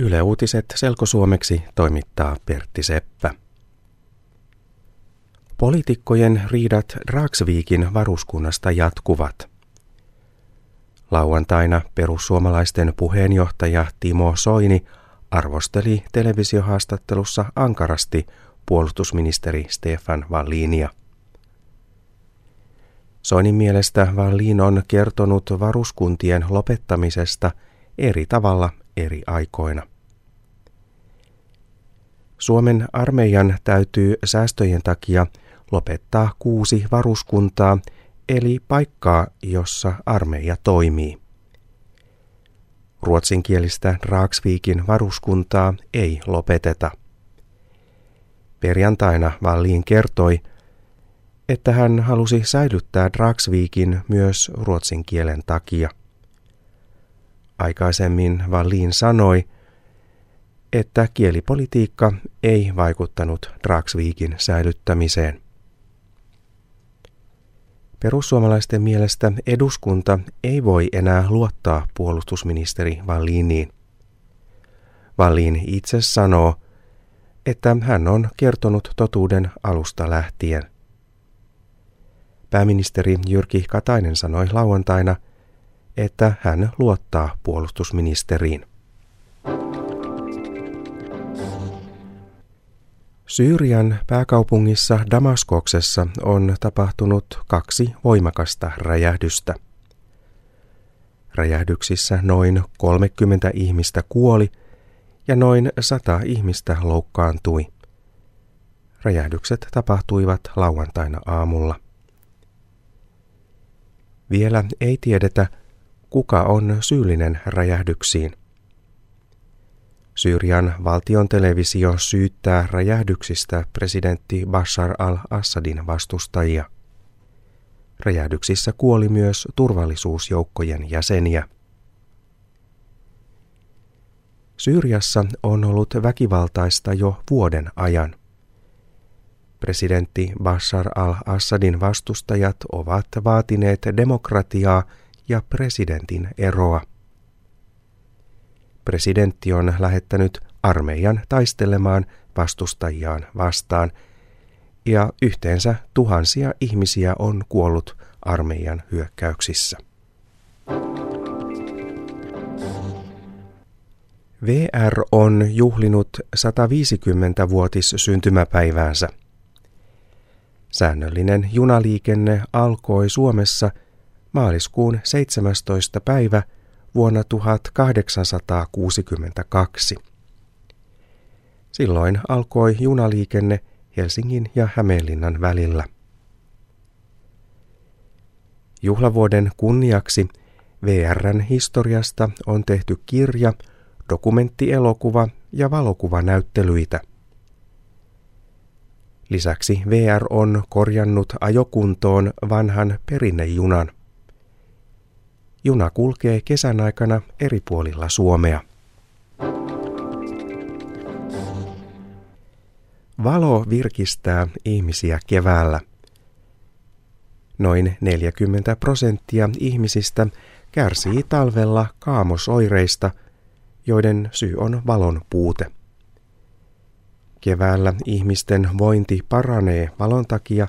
Yle Uutiset selkosuomeksi toimittaa Pertti Seppä. Poliitikkojen riidat Dragsvikin varuskunnasta jatkuvat. Lauantaina perussuomalaisten puheenjohtaja Timo Soini arvosteli televisiohaastattelussa ankarasti puolustusministeri Stefan Wallinia. Soinin mielestä Wallin on kertonut varuskuntien lopettamisesta eri tavalla eri aikoina. Suomen armeijan täytyy säästöjen takia lopettaa kuusi varuskuntaa, eli paikkaa, jossa armeija toimii. Ruotsinkielistä Dragsvikin varuskuntaa ei lopeteta. Perjantaina Valliin kertoi, että hän halusi säilyttää Dragsvikin myös ruotsin kielen takia. Aikaisemmin Wallin sanoi, että kielipolitiikka ei vaikuttanut Dragsvikin säilyttämiseen. Perussuomalaisten mielestä eduskunta ei voi enää luottaa puolustusministeri Walliniin. Wallin itse sanoo, että hän on kertonut totuuden alusta lähtien. Pääministeri Jyrki Katainen sanoi lauantaina – että hän luottaa puolustusministeriin. Syyrian pääkaupungissa Damaskoksessa on tapahtunut kaksi voimakasta räjähdystä. Räjähdyksissä noin 30 ihmistä kuoli ja noin 100 ihmistä loukkaantui. Räjähdykset tapahtuivat lauantaina aamulla. Vielä ei tiedetä, kuka on syyllinen räjähdyksiin. Syyrian valtion televisio syyttää räjähdyksistä presidentti Bashar al-Assadin vastustajia. Räjähdyksissä kuoli myös turvallisuusjoukkojen jäseniä. Syyriassa on ollut väkivaltaista jo vuoden ajan. Presidentti Bashar al-Assadin vastustajat ovat vaatineet demokratiaa ja presidentin eroa. Presidentti on lähettänyt armeijan taistelemaan vastustajiaan vastaan, ja yhteensä tuhansia ihmisiä on kuollut armeijan hyökkäyksissä. VR on juhlinut 150-vuotis syntymäpäiväänsä. Säännöllinen junaliikenne alkoi Suomessa – maaliskuun 17. päivä vuonna 1862. Silloin alkoi junaliikenne Helsingin ja Hämeenlinnan välillä. Juhlavuoden kunniaksi VRn historiasta on tehty kirja, dokumenttielokuva ja valokuvanäyttelyitä. Lisäksi VR on korjannut ajokuntoon vanhan perinnejunan. Juna kulkee kesän aikana eri puolilla Suomea. Valo virkistää ihmisiä keväällä. Noin 40 prosenttia ihmisistä kärsii talvella kaamosoireista, joiden syy on valon puute. Keväällä ihmisten vointi paranee valon takia,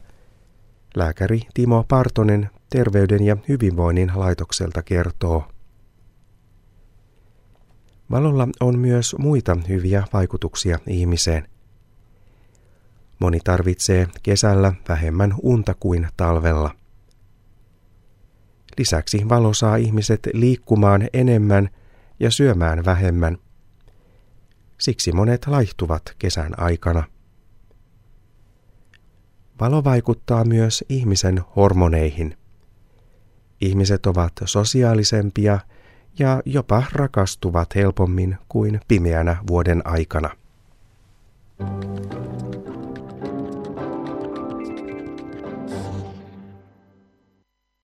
lääkäri Timo Partonen Terveyden ja hyvinvoinnin laitokselta kertoo. Valolla on myös muita hyviä vaikutuksia ihmiseen. Moni tarvitsee kesällä vähemmän unta kuin talvella. Lisäksi valo saa ihmiset liikkumaan enemmän ja syömään vähemmän. Siksi monet laihtuvat kesän aikana. Valo vaikuttaa myös ihmisen hormoneihin. Ihmiset ovat sosiaalisempia ja jopa rakastuvat helpommin kuin pimeänä vuoden aikana.